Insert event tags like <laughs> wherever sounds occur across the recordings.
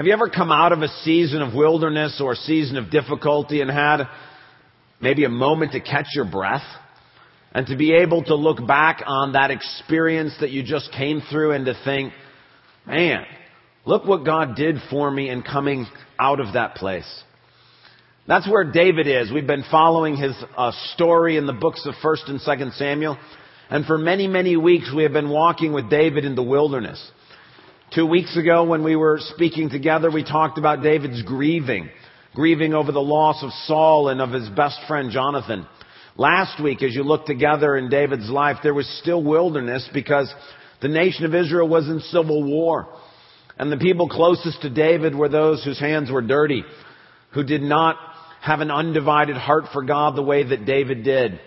Have you ever come out of a season of wilderness or a season of difficulty and had maybe a moment to catch your breath? And to be able to look back on that experience that you just came through and to think, man, look what God did for me in coming out of that place. That's where David is. We've been following his uh, story in the books of 1st and 2nd Samuel. And for many, many weeks we have been walking with David in the wilderness. Two weeks ago when we were speaking together, we talked about David's grieving. Grieving over the loss of Saul and of his best friend Jonathan. Last week, as you look together in David's life, there was still wilderness because the nation of Israel was in civil war. And the people closest to David were those whose hands were dirty, who did not have an undivided heart for God the way that David did.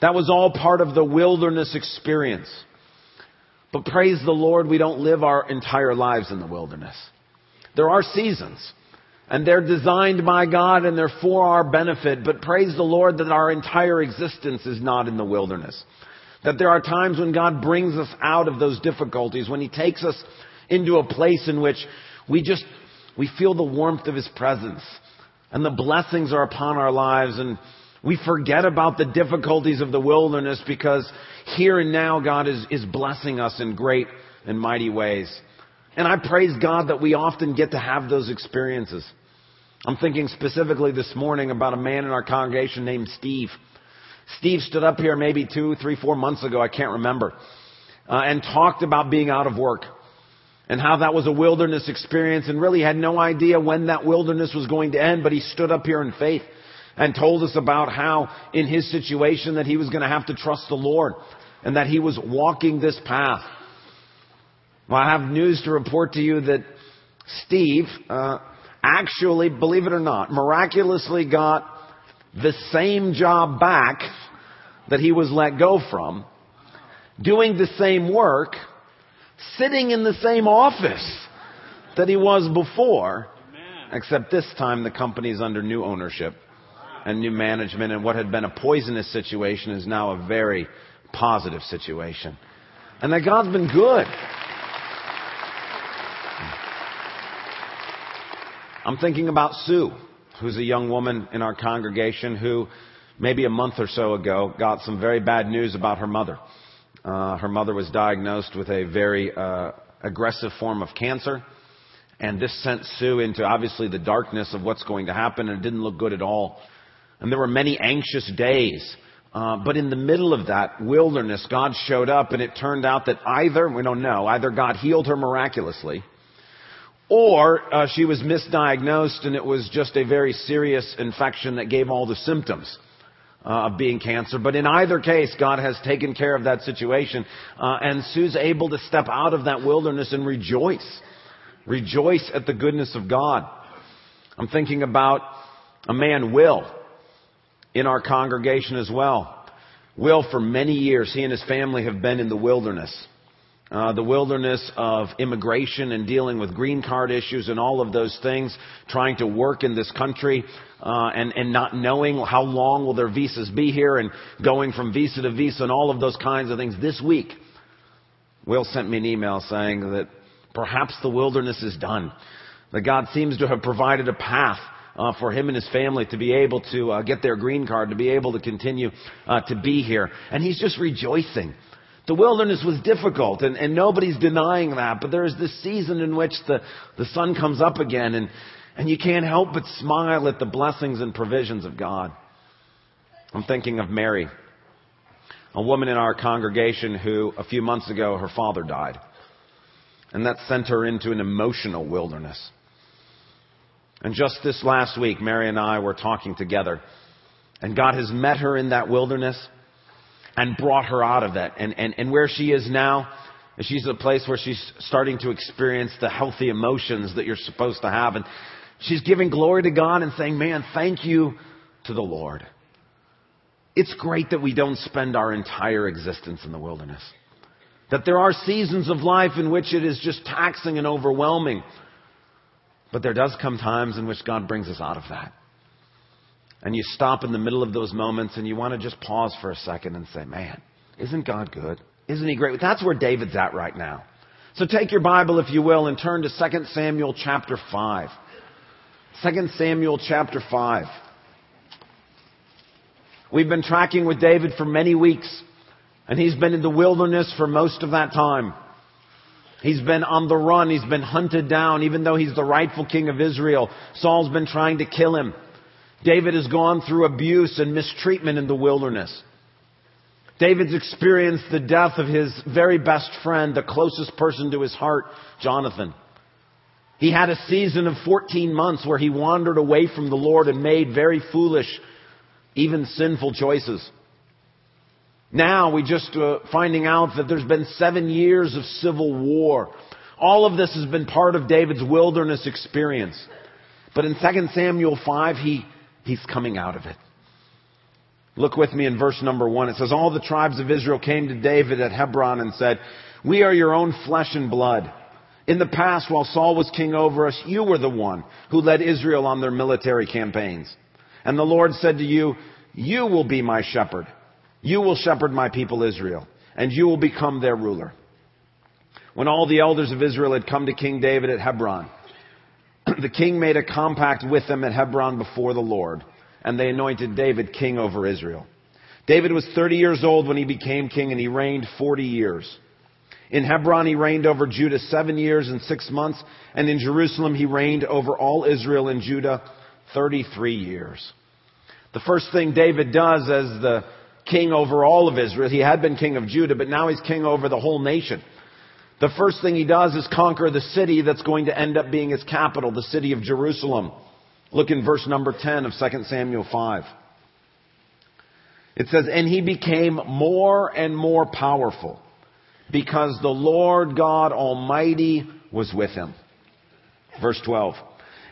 That was all part of the wilderness experience. But praise the Lord, we don't live our entire lives in the wilderness. There are seasons. And they're designed by God and they're for our benefit. But praise the Lord that our entire existence is not in the wilderness. That there are times when God brings us out of those difficulties, when He takes us into a place in which we just, we feel the warmth of His presence and the blessings are upon our lives and we forget about the difficulties of the wilderness because here and now God is, is blessing us in great and mighty ways. And I praise God that we often get to have those experiences. I'm thinking specifically this morning about a man in our congregation named Steve. Steve stood up here maybe two, three, four months ago, I can't remember, uh, and talked about being out of work and how that was a wilderness experience and really had no idea when that wilderness was going to end, but he stood up here in faith and told us about how in his situation that he was going to have to trust the Lord and that he was walking this path. Well, I have news to report to you that Steve uh, actually, believe it or not, miraculously got the same job back that he was let go from, doing the same work, sitting in the same office that he was before, except this time the company is under new ownership and new management, and what had been a poisonous situation is now a very positive situation. And that God's been good. I'm thinking about Sue, who's a young woman in our congregation who maybe a month or so ago got some very bad news about her mother. Uh, her mother was diagnosed with a very uh, aggressive form of cancer. And this sent Sue into obviously the darkness of what's going to happen, and it didn't look good at all. And there were many anxious days. Uh, but in the middle of that wilderness, God showed up, and it turned out that either, we don't know, either God healed her miraculously, or uh, she was misdiagnosed and it was just a very serious infection that gave all the symptoms uh, of being cancer. But in either case, God has taken care of that situation. Uh, and Sue's able to step out of that wilderness and rejoice. Rejoice at the goodness of God. I'm thinking about a man, Will, in our congregation as well. Will, for many years, he and his family have been in the wilderness uh, the wilderness of immigration and dealing with green card issues and all of those things, trying to work in this country uh, and, and not knowing how long will their visas be here and going from visa to visa and all of those kinds of things. This week, Will sent me an email saying that perhaps the wilderness is done, that God seems to have provided a path uh, for him and his family to be able to uh, get their green card, to be able to continue uh, to be here. And he's just rejoicing the wilderness was difficult, and, and nobody's denying that, but there is this season in which the, the sun comes up again, and, and you can't help but smile at the blessings and provisions of God. I'm thinking of Mary, a woman in our congregation who, a few months ago, her father died. And that sent her into an emotional wilderness. And just this last week, Mary and I were talking together. And God has met her in that wilderness and brought her out of that. And, and, and where she is now, she's a place where she's starting to experience the healthy emotions that you're supposed to have. And she's giving glory to God and saying, man, thank you to the Lord. It's great that we don't spend our entire existence in the wilderness. That there are seasons of life in which it is just taxing and overwhelming. But there does come times in which God brings us out of that. And you stop in the middle of those moments and you want to just pause for a second and say, man, isn't God good? Isn't he great? That's where David's at right now. So take your Bible, if you will, and turn to 2 Samuel chapter 5. 2 Samuel chapter 5. We've been tracking with David for many weeks, and he's been in the wilderness for most of that time. He's been on the run. He's been hunted down, even though he's the rightful king of Israel. Saul's been trying to kill him. David has gone through abuse and mistreatment in the wilderness. David's experienced the death of his very best friend, the closest person to his heart, Jonathan. He had a season of 14 months where he wandered away from the Lord and made very foolish, even sinful choices. Now we just uh, finding out that there's been seven years of civil war. All of this has been part of David's wilderness experience. But in 2 Samuel 5, he, he's coming out of it. Look with me in verse number one. It says, All the tribes of Israel came to David at Hebron and said, We are your own flesh and blood. In the past, while Saul was king over us, you were the one who led Israel on their military campaigns. And the Lord said to you, You will be my shepherd. You will shepherd my people Israel, and you will become their ruler. When all the elders of Israel had come to King David at Hebron, <clears throat> the king made a compact with them at Hebron before the Lord and they anointed David king over Israel. David was 30 years old when he became king and he reigned 40 years. In Hebron he reigned over Judah seven years and six months, and in Jerusalem he reigned over all Israel and Judah 33 years. The first thing David does as the king over all of Israel, he had been king of Judah, but now he's king over the whole nation. The first thing he does is conquer the city that's going to end up being his capital, the city of Jerusalem. Look in verse number 10 of 2 Samuel 5. It says, And he became more and more powerful because the Lord God Almighty was with him. Verse 12.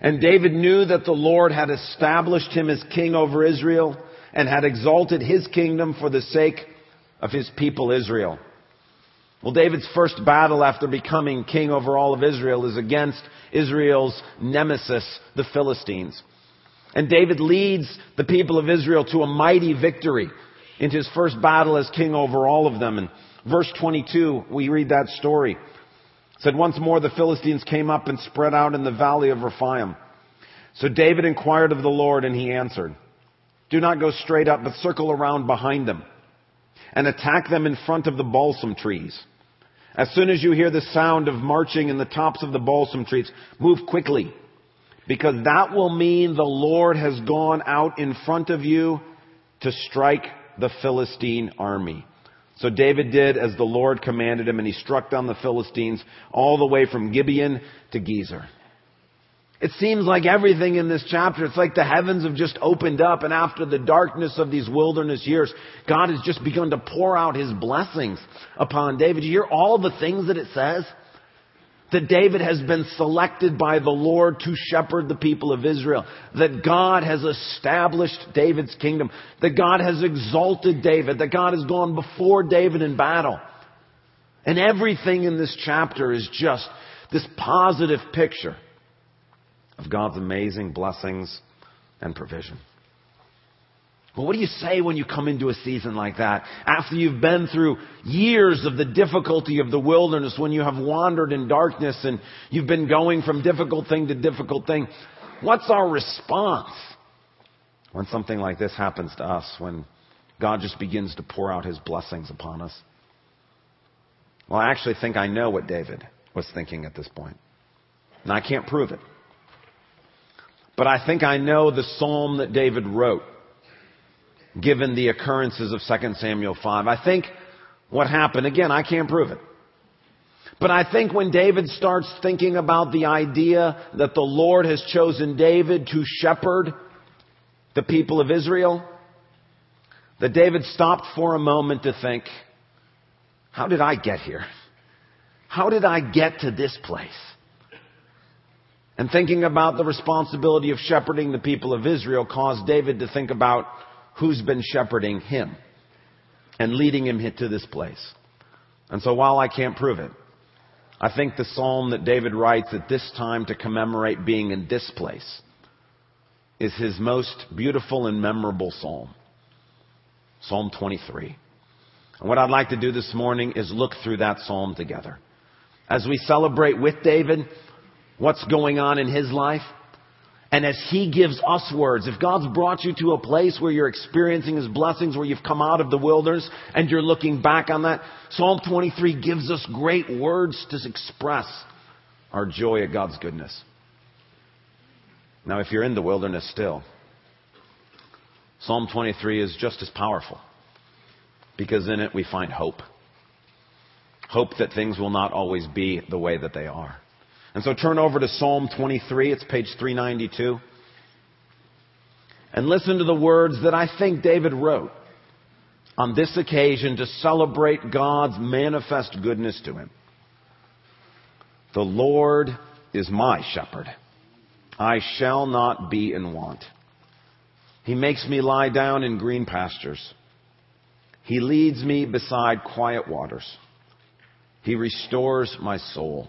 And David knew that the Lord had established him as king over Israel and had exalted his kingdom for the sake of his people Israel. Well, David's first battle after becoming king over all of Israel is against Israel's nemesis, the Philistines. And David leads the people of Israel to a mighty victory in his first battle as king over all of them. And verse 22, we read that story. It said, Once more the Philistines came up and spread out in the valley of Rephaim. So David inquired of the Lord, and he answered, Do not go straight up, but circle around behind them, and attack them in front of the balsam trees. As soon as you hear the sound of marching in the tops of the balsam trees, move quickly, because that will mean the Lord has gone out in front of you to strike the Philistine army. So David did as the Lord commanded him, and he struck down the Philistines all the way from Gibeon to Gezer. It seems like everything in this chapter, it's like the heavens have just opened up and after the darkness of these wilderness years, God has just begun to pour out His blessings upon David. You hear all the things that it says? That David has been selected by the Lord to shepherd the people of Israel. That God has established David's kingdom. That God has exalted David. That God has gone before David in battle. And everything in this chapter is just this positive picture of God's amazing blessings and provision. Well, what do you say when you come into a season like that? After you've been through years of the difficulty of the wilderness, when you have wandered in darkness and you've been going from difficult thing to difficult thing, what's our response when something like this happens to us, when God just begins to pour out his blessings upon us? Well, I actually think I know what David was thinking at this point. And I can't prove it. But I think I know the psalm that David wrote, given the occurrences of 2 Samuel 5. I think what happened, again, I can't prove it. But I think when David starts thinking about the idea that the Lord has chosen David to shepherd the people of Israel, that David stopped for a moment to think, how did I get here? How did I get to this place? And thinking about the responsibility of shepherding the people of Israel caused David to think about who's been shepherding him and leading him to this place. And so while I can't prove it, I think the psalm that David writes at this time to commemorate being in this place is his most beautiful and memorable psalm. Psalm 23. And what I'd like to do this morning is look through that psalm together as we celebrate with David what's going on in his life. And as he gives us words, if God's brought you to a place where you're experiencing his blessings, where you've come out of the wilderness and you're looking back on that, Psalm 23 gives us great words to express our joy at God's goodness. Now, if you're in the wilderness still, Psalm 23 is just as powerful because in it we find hope. Hope that things will not always be the way that they are. And so turn over to Psalm 23. It's page 392. And listen to the words that I think David wrote on this occasion to celebrate God's manifest goodness to him. The Lord is my shepherd. I shall not be in want. He makes me lie down in green pastures. He leads me beside quiet waters. He restores my soul.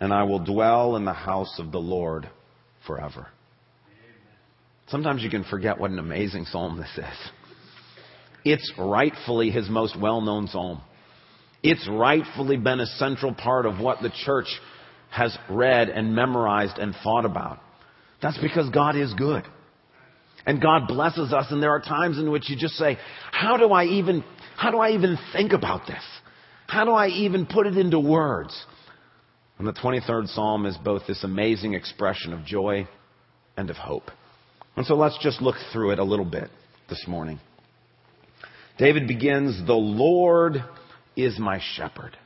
and I will dwell in the house of the Lord forever. Sometimes you can forget what an amazing psalm this is. It's rightfully his most well known psalm. It's rightfully been a central part of what the church has read and memorized and thought about. That's because God is good. And God blesses us and there are times in which you just say, how do I even, how do I even think about this? How do I even put it into words? And the 23rd Psalm is both this amazing expression of joy and of hope. And so let's just look through it a little bit this morning. David begins, The Lord is my shepherd.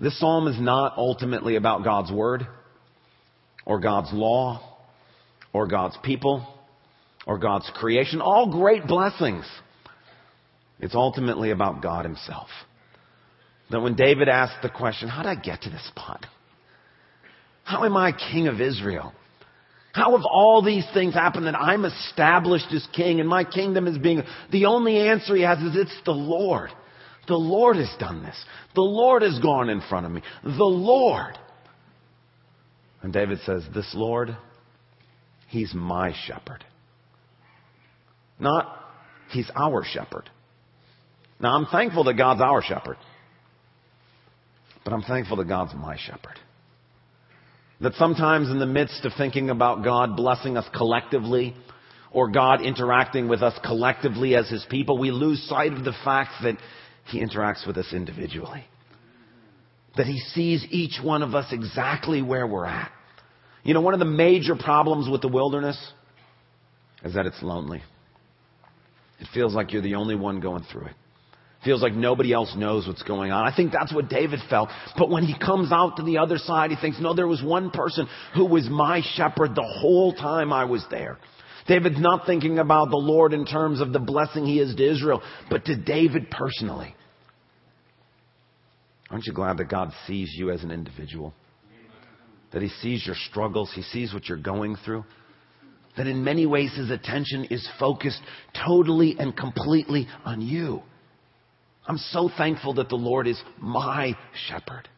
This psalm is not ultimately about God's word, or God's law, or God's people, or God's creation. All great blessings. It's ultimately about God Himself that when David asked the question, how did I get to this spot? How am I king of Israel? How have all these things happened that I'm established as king and my kingdom is being, the only answer he has is it's the Lord. The Lord has done this. The Lord has gone in front of me. The Lord. And David says, this Lord, he's my shepherd. Not, he's our shepherd. Now I'm thankful that God's our shepherd. But I'm thankful that God's my shepherd. That sometimes in the midst of thinking about God blessing us collectively, or God interacting with us collectively as His people, we lose sight of the fact that He interacts with us individually. That He sees each one of us exactly where we're at. You know, one of the major problems with the wilderness is that it's lonely. It feels like you're the only one going through it. Feels like nobody else knows what's going on. I think that's what David felt. But when he comes out to the other side, he thinks, no, there was one person who was my shepherd the whole time I was there. David's not thinking about the Lord in terms of the blessing he is to Israel, but to David personally. Aren't you glad that God sees you as an individual? That he sees your struggles, he sees what you're going through? That in many ways his attention is focused totally and completely on you. I'm so thankful that the Lord is my shepherd.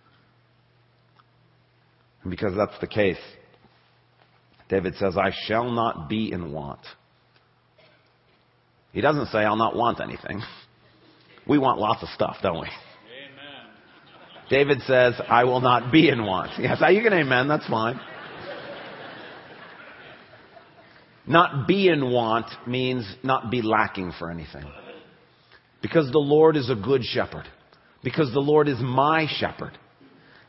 And because that's the case, David says, I shall not be in want. He doesn't say, I'll not want anything. <laughs> We want lots of stuff, don't we? Amen. David says, I will not be in want. <laughs> Yes, you can amen, that's fine. Not be in want means not be lacking for anything. Because the Lord is a good shepherd. Because the Lord is my shepherd.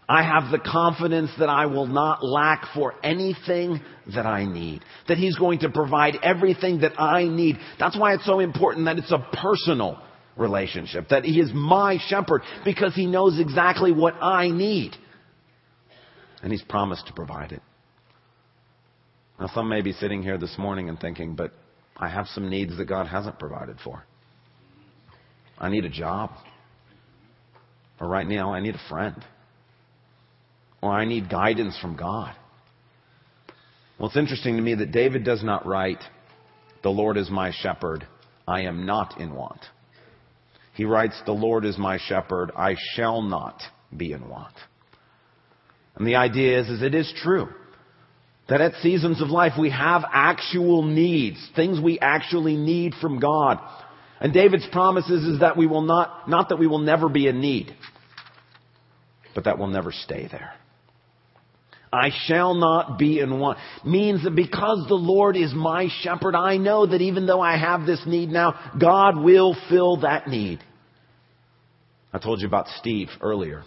I have the confidence that I will not lack for anything that I need. That He's going to provide everything that I need. That's why it's so important that it's a personal relationship. That He is my shepherd because He knows exactly what I need. And He's promised to provide it. Now some may be sitting here this morning and thinking, but I have some needs that God hasn't provided for. I need a job. Or right now, I need a friend. Or I need guidance from God. Well, it's interesting to me that David does not write, The Lord is my shepherd, I am not in want. He writes, The Lord is my shepherd, I shall not be in want. And the idea is, is it is true that at seasons of life we have actual needs, things we actually need from God. And David's promises is that we will not, not that we will never be in need, but that we'll never stay there. I shall not be in want means that because the Lord is my shepherd, I know that even though I have this need now, God will fill that need. I told you about Steve earlier.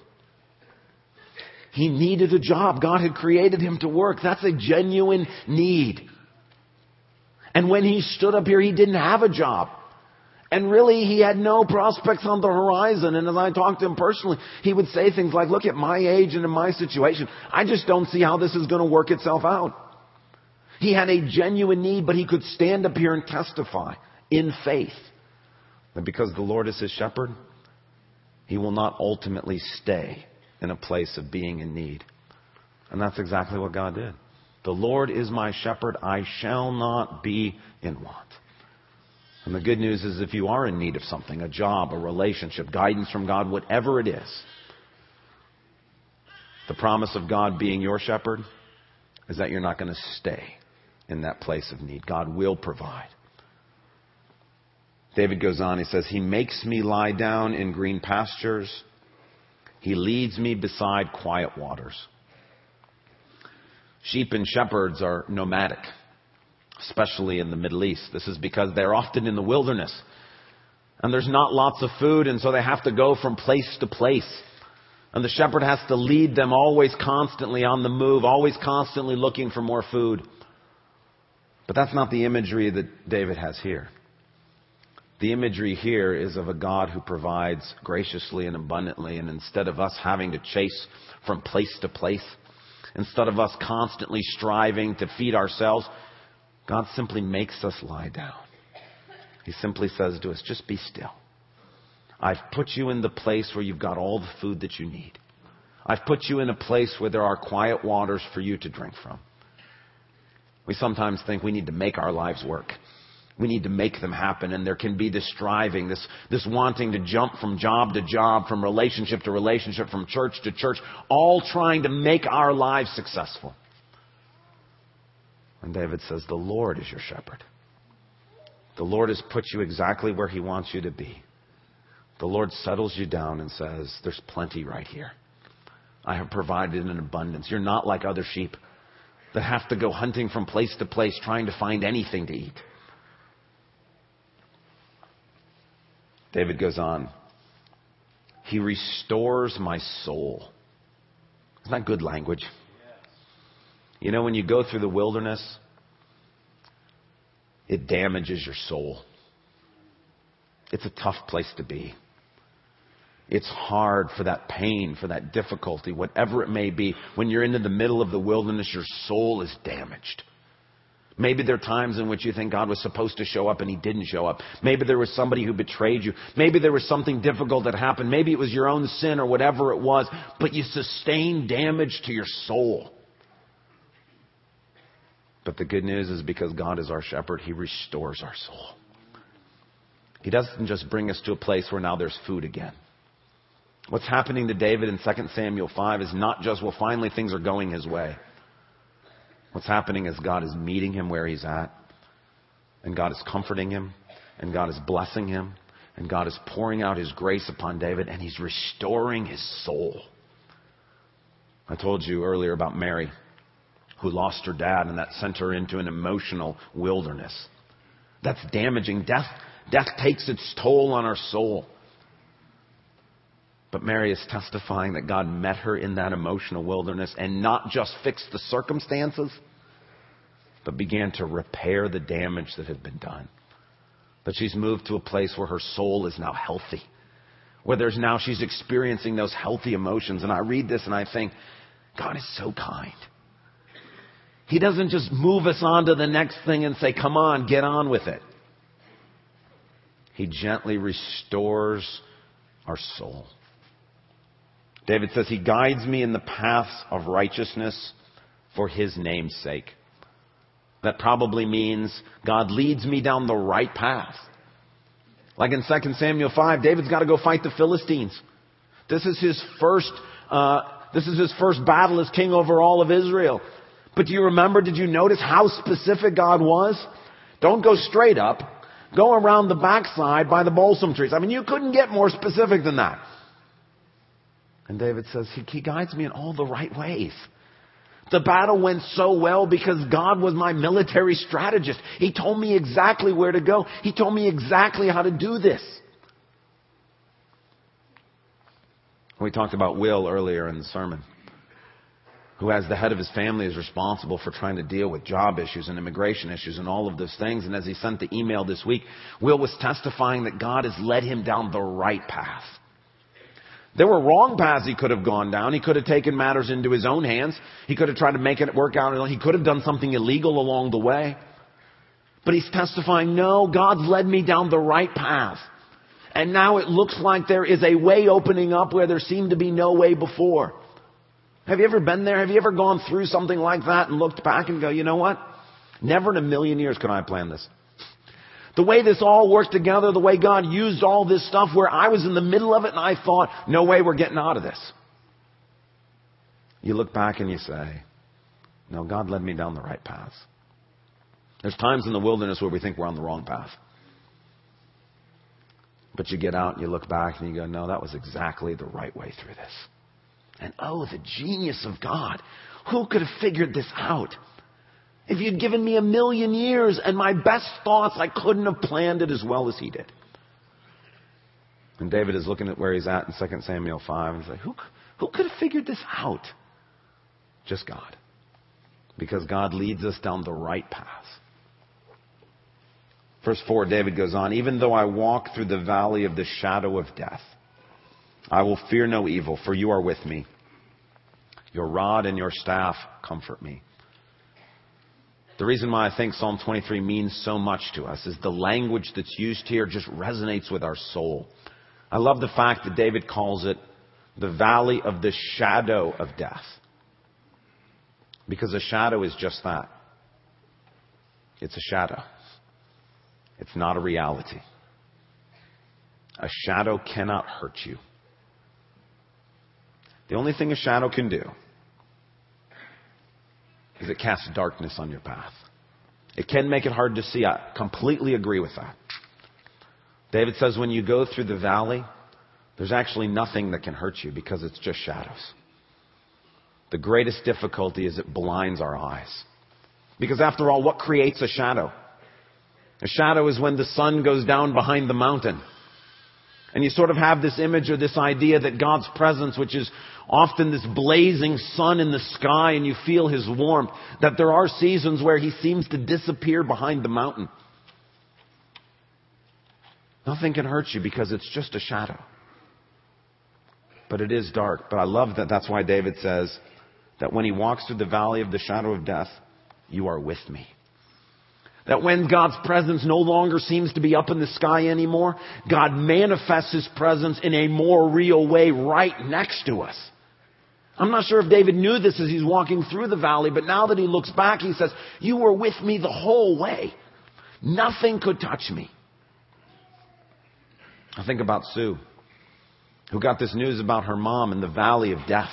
He needed a job. God had created him to work. That's a genuine need. And when he stood up here, he didn't have a job. And really, he had no prospects on the horizon. And as I talked to him personally, he would say things like, look at my age and in my situation. I just don't see how this is going to work itself out. He had a genuine need, but he could stand up here and testify in faith that because the Lord is his shepherd, he will not ultimately stay in a place of being in need. And that's exactly what God did. The Lord is my shepherd, I shall not be in want. And the good news is if you are in need of something, a job, a relationship, guidance from God, whatever it is, the promise of God being your shepherd is that you're not going to stay in that place of need. God will provide. David goes on, he says, He makes me lie down in green pastures. He leads me beside quiet waters. Sheep and shepherds are nomadic especially in the Middle East. This is because they're often in the wilderness. And there's not lots of food, and so they have to go from place to place. And the shepherd has to lead them always constantly on the move, always constantly looking for more food. But that's not the imagery that David has here. The imagery here is of a God who provides graciously and abundantly, and instead of us having to chase from place to place, instead of us constantly striving to feed ourselves, God simply makes us lie down. He simply says to us, just be still. I've put you in the place where you've got all the food that you need. I've put you in a place where there are quiet waters for you to drink from. We sometimes think we need to make our lives work. We need to make them happen. And there can be this striving, this, this wanting to jump from job to job, from relationship to relationship, from church to church, all trying to make our lives successful. And David says, The Lord is your shepherd. The Lord has put you exactly where He wants you to be. The Lord settles you down and says, There's plenty right here. I have provided in abundance. You're not like other sheep that have to go hunting from place to place trying to find anything to eat. David goes on. He restores my soul. Isn't that good language? You know, when you go through the wilderness, it damages your soul. It's a tough place to be. It's hard for that pain, for that difficulty, whatever it may be. When you're into the middle of the wilderness, your soul is damaged. Maybe there are times in which you think God was supposed to show up and He didn't show up. Maybe there was somebody who betrayed you. Maybe there was something difficult that happened. Maybe it was your own sin or whatever it was, but you sustained damage to your soul. But the good news is because God is our shepherd, He restores our soul. He doesn't just bring us to a place where now there's food again. What's happening to David in 2 Samuel 5 is not just, well, finally things are going his way. What's happening is God is meeting him where he's at, and God is comforting him, and God is blessing him, and God is pouring out his grace upon David, and he's restoring his soul. I told you earlier about Mary who lost her dad, and that sent her into an emotional wilderness. That's damaging. Death, death takes its toll on our soul. But Mary is testifying that God met her in that emotional wilderness and not just fixed the circumstances, but began to repair the damage that had been done. That she's moved to a place where her soul is now healthy. Where there's now, she's experiencing those healthy emotions. And I read this and I think, God is so kind. He doesn't just move us on to the next thing and say, come on, get on with it. He gently restores our soul. David says, He guides me in the paths of righteousness for His name's sake. That probably means God leads me down the right path. Like in 2 Samuel 5, David's got to go fight the Philistines. This is his first, uh, this is his first battle as king over all of Israel. But do you remember, did you notice how specific God was? Don't go straight up. Go around the backside by the balsam trees. I mean, you couldn't get more specific than that. And David says, he, he guides me in all the right ways. The battle went so well because God was my military strategist. He told me exactly where to go. He told me exactly how to do this. We talked about Will earlier in the sermon, who as the head of his family is responsible for trying to deal with job issues and immigration issues and all of those things. And as he sent the email this week, Will was testifying that God has led him down the right path. There were wrong paths he could have gone down. He could have taken matters into his own hands. He could have tried to make it work out. He could have done something illegal along the way. But he's testifying, no, God's led me down the right path. And now it looks like there is a way opening up where there seemed to be no way before. Have you ever been there? Have you ever gone through something like that and looked back and go, you know what? Never in a million years could I plan this. The way this all worked together, the way God used all this stuff where I was in the middle of it and I thought, no way we're getting out of this. You look back and you say, no, God led me down the right path. There's times in the wilderness where we think we're on the wrong path. But you get out and you look back and you go, no, that was exactly the right way through this. And oh, the genius of God. Who could have figured this out? If you'd given me a million years and my best thoughts, I couldn't have planned it as well as he did. And David is looking at where he's at in 2 Samuel 5 and he's like, who, who could have figured this out? Just God. Because God leads us down the right path. Verse 4, David goes on, even though I walk through the valley of the shadow of death, I will fear no evil, for you are with me. Your rod and your staff comfort me. The reason why I think Psalm 23 means so much to us is the language that's used here just resonates with our soul. I love the fact that David calls it the valley of the shadow of death. Because a shadow is just that. It's a shadow. It's not a reality. A shadow cannot hurt you. The only thing a shadow can do is it casts darkness on your path. It can make it hard to see. I completely agree with that. David says when you go through the valley, there's actually nothing that can hurt you because it's just shadows. The greatest difficulty is it blinds our eyes. Because after all, what creates a shadow? A shadow is when the sun goes down behind the mountain. And you sort of have this image or this idea that God's presence, which is often this blazing sun in the sky and you feel his warmth, that there are seasons where he seems to disappear behind the mountain. Nothing can hurt you because it's just a shadow. But it is dark. But I love that that's why David says that when he walks through the valley of the shadow of death, you are with me. That when God's presence no longer seems to be up in the sky anymore, God manifests His presence in a more real way right next to us. I'm not sure if David knew this as he's walking through the valley, but now that he looks back, he says, You were with me the whole way. Nothing could touch me. I think about Sue, who got this news about her mom in the valley of death.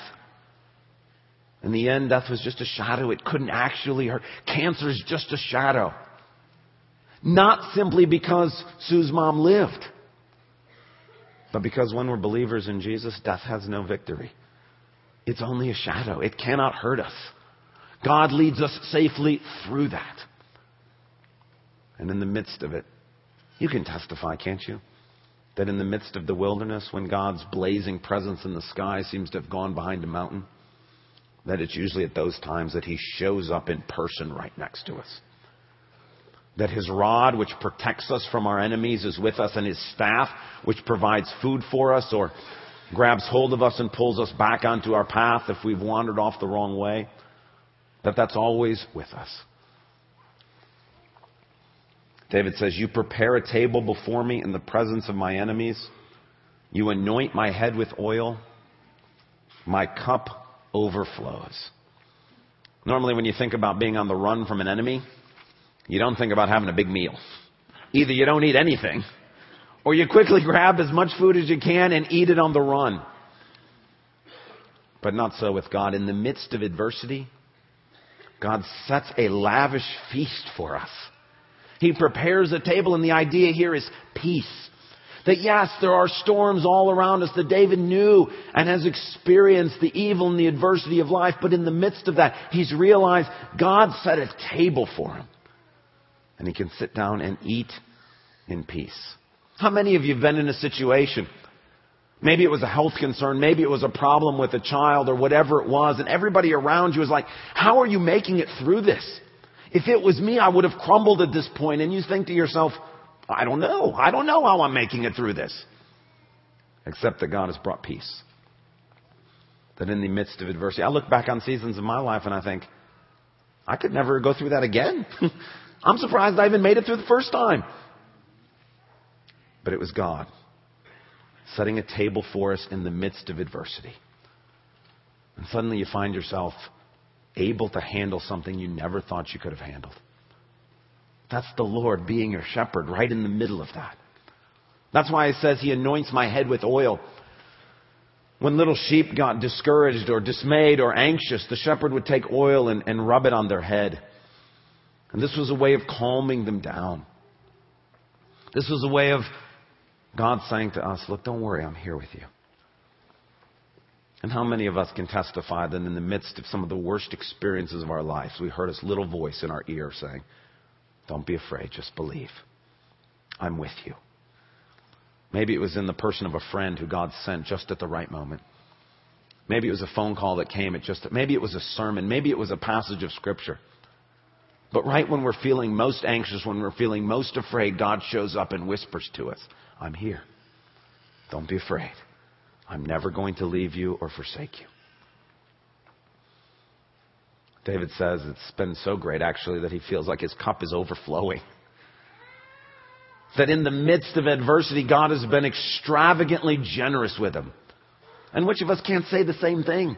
In the end, death was just a shadow. It couldn't actually hurt. Cancer is just a shadow. Not simply because Sue's mom lived, but because when we're believers in Jesus, death has no victory. It's only a shadow. It cannot hurt us. God leads us safely through that. And in the midst of it, you can testify, can't you? That in the midst of the wilderness, when God's blazing presence in the sky seems to have gone behind a mountain, that it's usually at those times that He shows up in person right next to us. That His rod, which protects us from our enemies, is with us, and His staff, which provides food for us or grabs hold of us and pulls us back onto our path if we've wandered off the wrong way, that that's always with us. David says, You prepare a table before me in the presence of my enemies. You anoint my head with oil. My cup overflows. Normally, when you think about being on the run from an enemy, you don't think about having a big meal. Either you don't eat anything, or you quickly <laughs> grab as much food as you can and eat it on the run. But not so with God. In the midst of adversity, God sets a lavish feast for us. He prepares a table, and the idea here is peace. That yes, there are storms all around us that David knew and has experienced the evil and the adversity of life, but in the midst of that, he's realized God set a table for him. And he can sit down and eat in peace. How many of you have been in a situation? Maybe it was a health concern, maybe it was a problem with a child or whatever it was, and everybody around you was like, how are you making it through this? If it was me, I would have crumbled at this point, and you think to yourself, I don't know. I don't know how I'm making it through this. Except that God has brought peace. That in the midst of adversity, I look back on seasons of my life and I think, I could never go through that again. <laughs> I'm surprised I even made it through the first time. But it was God setting a table for us in the midst of adversity. And suddenly you find yourself able to handle something you never thought you could have handled. That's the Lord being your shepherd right in the middle of that. That's why it says he anoints my head with oil. When little sheep got discouraged or dismayed or anxious, the shepherd would take oil and, and rub it on their head. And this was a way of calming them down. This was a way of God saying to us, Look, don't worry, I'm here with you. And how many of us can testify that in the midst of some of the worst experiences of our lives, we heard this little voice in our ear saying, Don't be afraid, just believe. I'm with you. Maybe it was in the person of a friend who God sent just at the right moment. Maybe it was a phone call that came at just, maybe it was a sermon. Maybe it was a passage of scripture. But right when we're feeling most anxious, when we're feeling most afraid, God shows up and whispers to us, I'm here. Don't be afraid. I'm never going to leave you or forsake you. David says it's been so great, actually, that he feels like his cup is overflowing. That in the midst of adversity, God has been extravagantly generous with him. And which of us can't say the same thing?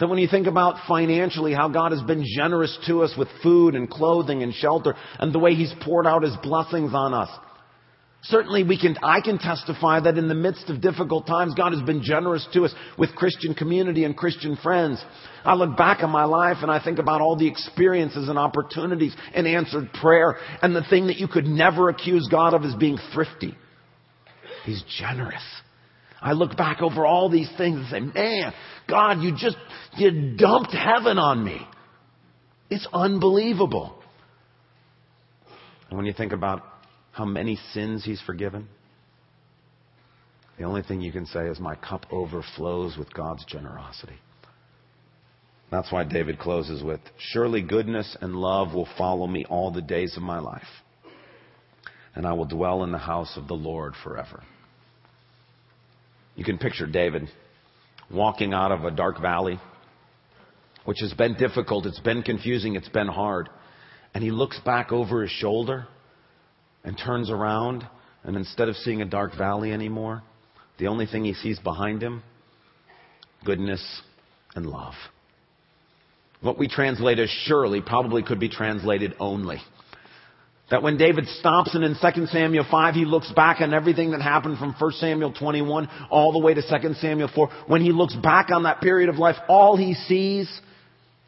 That when you think about financially how God has been generous to us with food and clothing and shelter and the way He's poured out His blessings on us. Certainly we can, I can testify that in the midst of difficult times, God has been generous to us with Christian community and Christian friends. I look back on my life and I think about all the experiences and opportunities and answered prayer and the thing that you could never accuse God of is being thrifty. He's generous. I look back over all these things and say, man, God, you just, you dumped heaven on me. It's unbelievable. And when you think about how many sins he's forgiven, the only thing you can say is, My cup overflows with God's generosity. That's why David closes with, Surely goodness and love will follow me all the days of my life, and I will dwell in the house of the Lord forever. You can picture David walking out of a dark valley, which has been difficult, it's been confusing, it's been hard. And he looks back over his shoulder and turns around, and instead of seeing a dark valley anymore, the only thing he sees behind him goodness and love. What we translate as surely probably could be translated only. That when David stops and in 2 Samuel 5, he looks back on everything that happened from 1 Samuel 21 all the way to 2 Samuel 4. When he looks back on that period of life, all he sees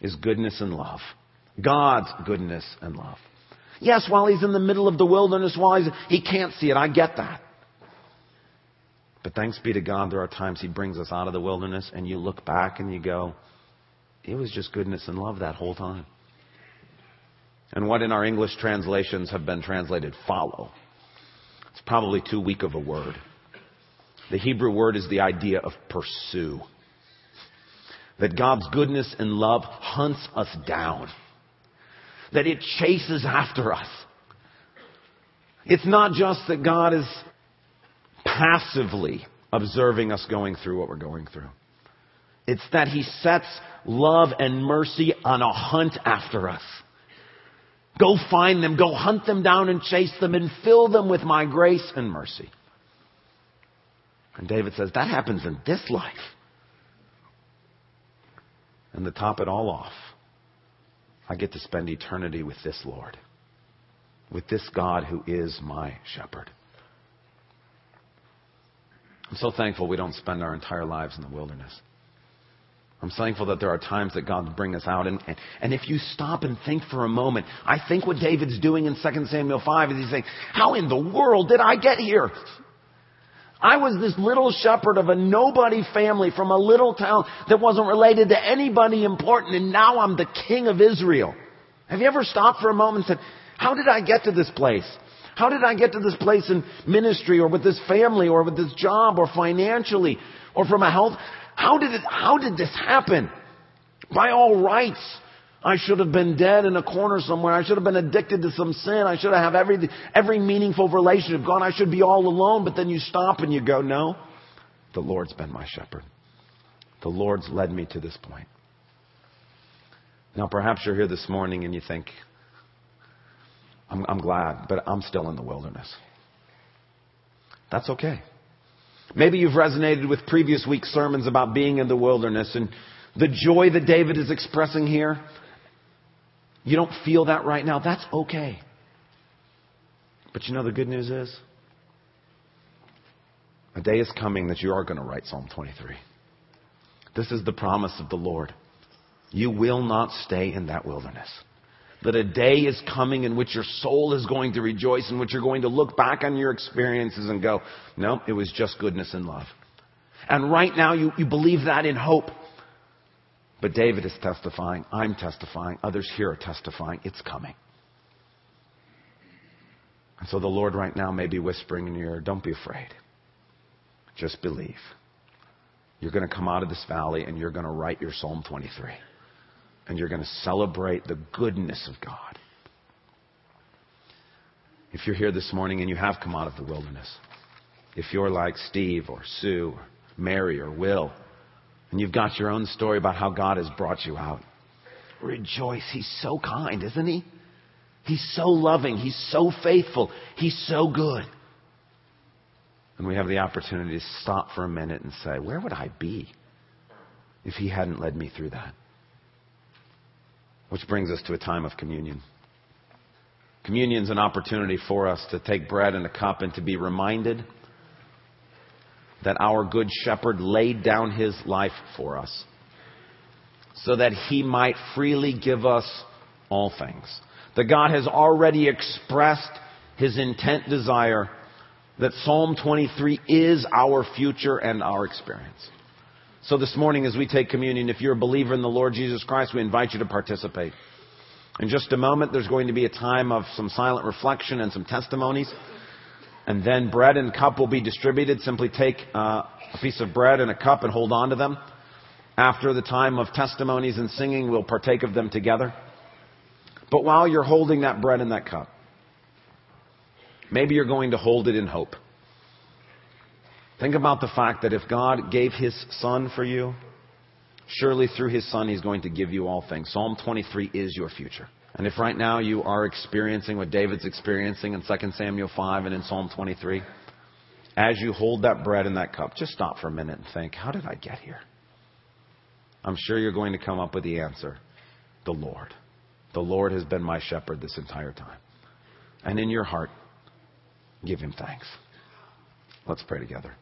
is goodness and love. God's goodness and love. Yes, while he's in the middle of the wilderness, while he can't see it. I get that. But thanks be to God, there are times he brings us out of the wilderness and you look back and you go, it was just goodness and love that whole time and what in our English translations have been translated follow. It's probably too weak of a word. The Hebrew word is the idea of pursue. That God's goodness and love hunts us down. That it chases after us. It's not just that God is passively observing us going through what we're going through. It's that He sets love and mercy on a hunt after us. Go find them, go hunt them down and chase them and fill them with my grace and mercy. And David says that happens in this life. And to top it all off, I get to spend eternity with this Lord, with this God who is my shepherd. I'm so thankful we don't spend our entire lives in the wilderness. I'm thankful that there are times that God bring us out. And, and, and, if you stop and think for a moment, I think what David's doing in 2 Samuel 5 is he's saying, how in the world did I get here? I was this little shepherd of a nobody family from a little town that wasn't related to anybody important and now I'm the king of Israel. Have you ever stopped for a moment and said, how did I get to this place? How did I get to this place in ministry or with this family or with this job or financially or from a health? How did it, how did this happen? By all rights, I should have been dead in a corner somewhere. I should have been addicted to some sin. I should have every, every meaningful relationship gone. I should be all alone. But then you stop and you go, no, the Lord's been my shepherd. The Lord's led me to this point. Now, perhaps you're here this morning and you think, I'm, I'm glad, but I'm still in the wilderness. That's okay. Maybe you've resonated with previous week's sermons about being in the wilderness and the joy that David is expressing here. You don't feel that right now. That's okay. But you know the good news is? A day is coming that you are going to write Psalm 23. This is the promise of the Lord. You will not stay in that wilderness that a day is coming in which your soul is going to rejoice, in which you're going to look back on your experiences and go, no, it was just goodness and love. And right now you, you believe that in hope. But David is testifying, I'm testifying, others here are testifying, it's coming. And so the Lord right now may be whispering in your ear, don't be afraid. Just believe. You're going to come out of this valley and you're going to write your Psalm 23 and you're going to celebrate the goodness of God. If you're here this morning and you have come out of the wilderness, if you're like Steve or Sue or Mary or Will, and you've got your own story about how God has brought you out, rejoice. He's so kind, isn't he? He's so loving. He's so faithful. He's so good. And we have the opportunity to stop for a minute and say, where would I be if he hadn't led me through that? Which brings us to a time of communion. Communion is an opportunity for us to take bread and a cup and to be reminded that our good shepherd laid down his life for us so that he might freely give us all things. That God has already expressed his intent desire that Psalm 23 is our future and our experience. So this morning as we take communion, if you're a believer in the Lord Jesus Christ, we invite you to participate. In just a moment, there's going to be a time of some silent reflection and some testimonies. And then bread and cup will be distributed. Simply take uh, a piece of bread and a cup and hold on to them. After the time of testimonies and singing, we'll partake of them together. But while you're holding that bread and that cup, maybe you're going to hold it in hope. Think about the fact that if God gave His Son for you, surely through His Son He's going to give you all things. Psalm 23 is your future. And if right now you are experiencing what David's experiencing in 2 Samuel 5 and in Psalm 23, as you hold that bread and that cup, just stop for a minute and think, how did I get here? I'm sure you're going to come up with the answer the Lord. The Lord has been my shepherd this entire time. And in your heart, give him thanks. Let's pray together.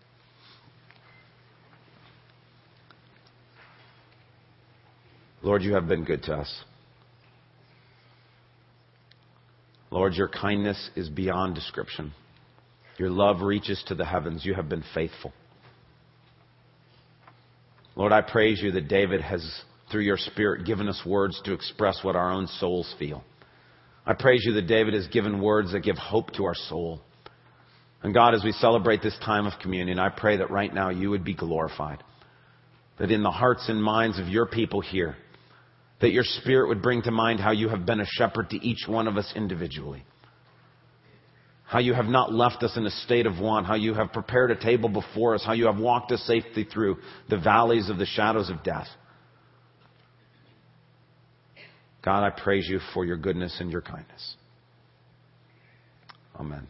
Lord, you have been good to us. Lord, your kindness is beyond description. Your love reaches to the heavens. You have been faithful. Lord, I praise you that David has, through your Spirit, given us words to express what our own souls feel. I praise you that David has given words that give hope to our soul. And God, as we celebrate this time of communion, I pray that right now you would be glorified. That in the hearts and minds of your people here, that your Spirit would bring to mind how you have been a shepherd to each one of us individually. How you have not left us in a state of want. How you have prepared a table before us. How you have walked us safely through the valleys of the shadows of death. God, I praise you for your goodness and your kindness. Amen.